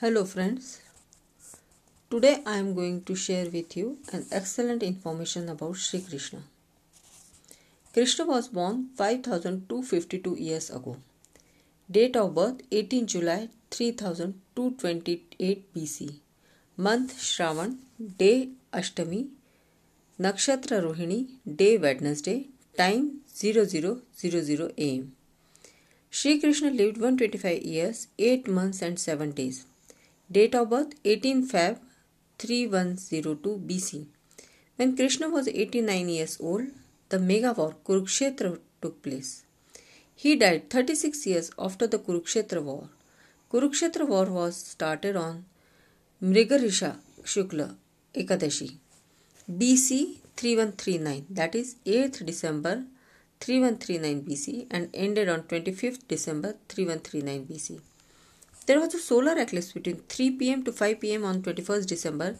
Hello friends. Today I am going to share with you an excellent information about Sri Krishna. Krishna was born 5252 years ago. Date of birth 18 July 3228 BC. Month Shravan, day Ashtami, Nakshatra Rohini, day Wednesday, time 0000 am. Sri Krishna lived 125 years, 8 months and 7 days. Date of birth 18 Feb 3102 BC. When Krishna was 89 years old, the mega war Kurukshetra took place. He died 36 years after the Kurukshetra war. Kurukshetra war was started on Mrigarisha Shukla Ekadashi BC 3139 that is 8th December 3139 BC and ended on 25th December 3139 BC. There was a solar eclipse between 3 pm to 5 pm on 21st December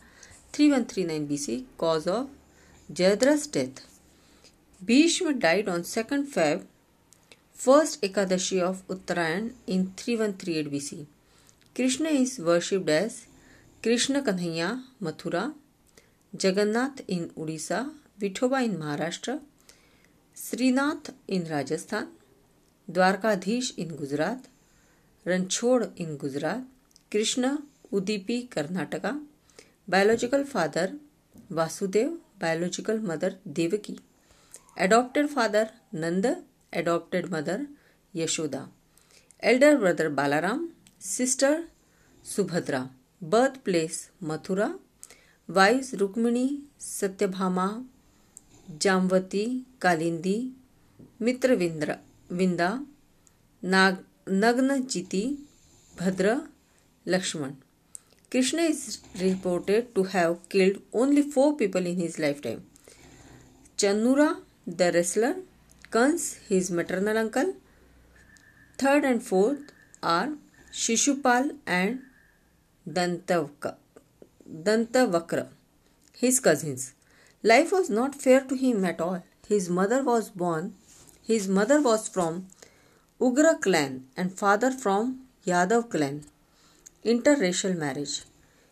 3139 BC, cause of Jayadra's death. Bhishma died on 2nd Feb, 1st Ekadashi of Uttarayan in 3138 BC. Krishna is worshipped as Krishna Kanhaiya, Mathura, Jagannath in Odisha, Vithoba in Maharashtra, Srinath in Rajasthan, Dwarkadhish in Gujarat, Ranchhod in Gujarat, Krishna, Udupi, Karnataka biological father Vasudev biological mother Devaki. Adopted father Nand adopted mother Yashoda. Elder brother Balaram. Sister Subhadra. Birth place Mathura. Wife Rukmini, Satyabhama. Jamavati, Kalindi. Mitravinda Vinda. Nag Nagna Jiti, Bhadra, Lakshman. Krishna is reported to have killed only four people in his lifetime. Chanura, the wrestler, Kans, his maternal uncle. Third and fourth are Shishupal and Dantavaka, Dantavakra, his cousins. Life was not fair to him at all. His mother was born, his mother was from Ugra clan and father from Yadav clan. Interracial marriage.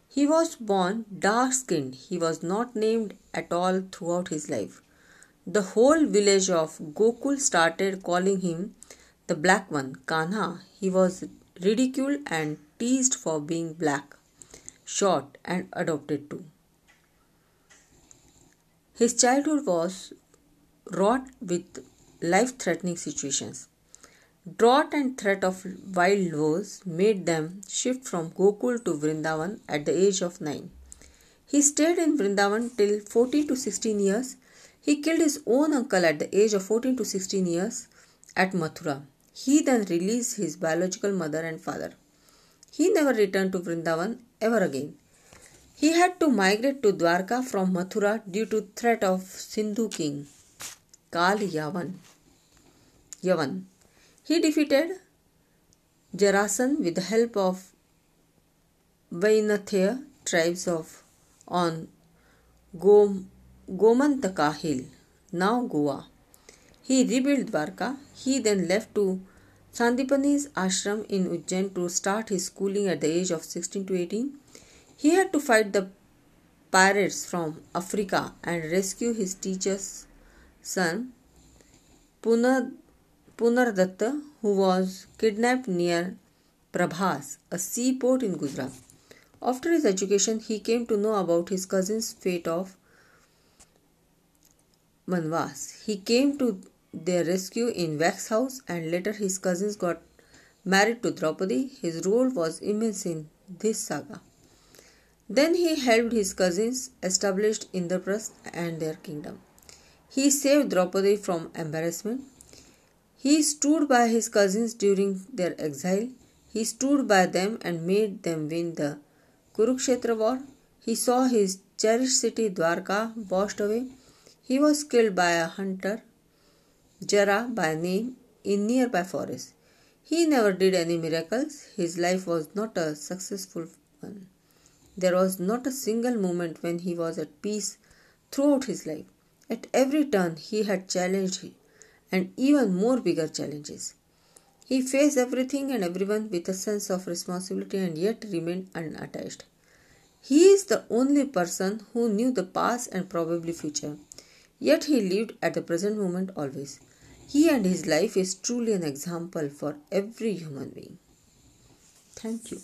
He was born dark skinned. He was not named at all throughout his life. The whole village of Gokul started calling him the black one, Kanha. He was ridiculed and teased for being black, short, and adopted too. His childhood was wrought with life threatening situations. Drought and threat of wild woes made them shift from Gokul to Vrindavan at the age of 9. He stayed in Vrindavan till 14 to 16 years. He killed his own uncle at the age of 14 to 16 years at Mathura. He then released his biological mother and father. He never returned to Vrindavan ever again. He had to migrate to Dwarka from Mathura due to threat of Sindhu king Kal Yavan. Yavan. He defeated Jarasan with the help of Vainathya tribes of on Gom, Gomantaka hill, now Goa. He rebuilt Dwarka. He then left to Sandipani's ashram in Ujjain to start his schooling at the age of 16 to 18. He had to fight the pirates from Africa and rescue his teacher's son Punad Punardatta, who was kidnapped near Prabhas, a seaport in Gujarat. After his education, he came to know about his cousin's fate of Manvas. He came to their rescue in Wax House and later his cousins got married to Draupadi. His role was immense in this saga. Then he helped his cousins establish Indraprasth and their kingdom. He saved Draupadi from embarrassment. He stood by his cousins during their exile. He stood by them and made them win the Kurukshetra war. He saw his cherished city Dwarka washed away. He was killed by a hunter, Jara by name, in nearby forest. He never did any miracles. His life was not a successful one. There was not a single moment when he was at peace throughout his life. At every turn, he had challenged and even more bigger challenges. He faced everything and everyone with a sense of responsibility and yet remained unattached. He is the only person who knew the past and probably future. Yet he lived at the present moment always. He and his life is truly an example for every human being. Thank you.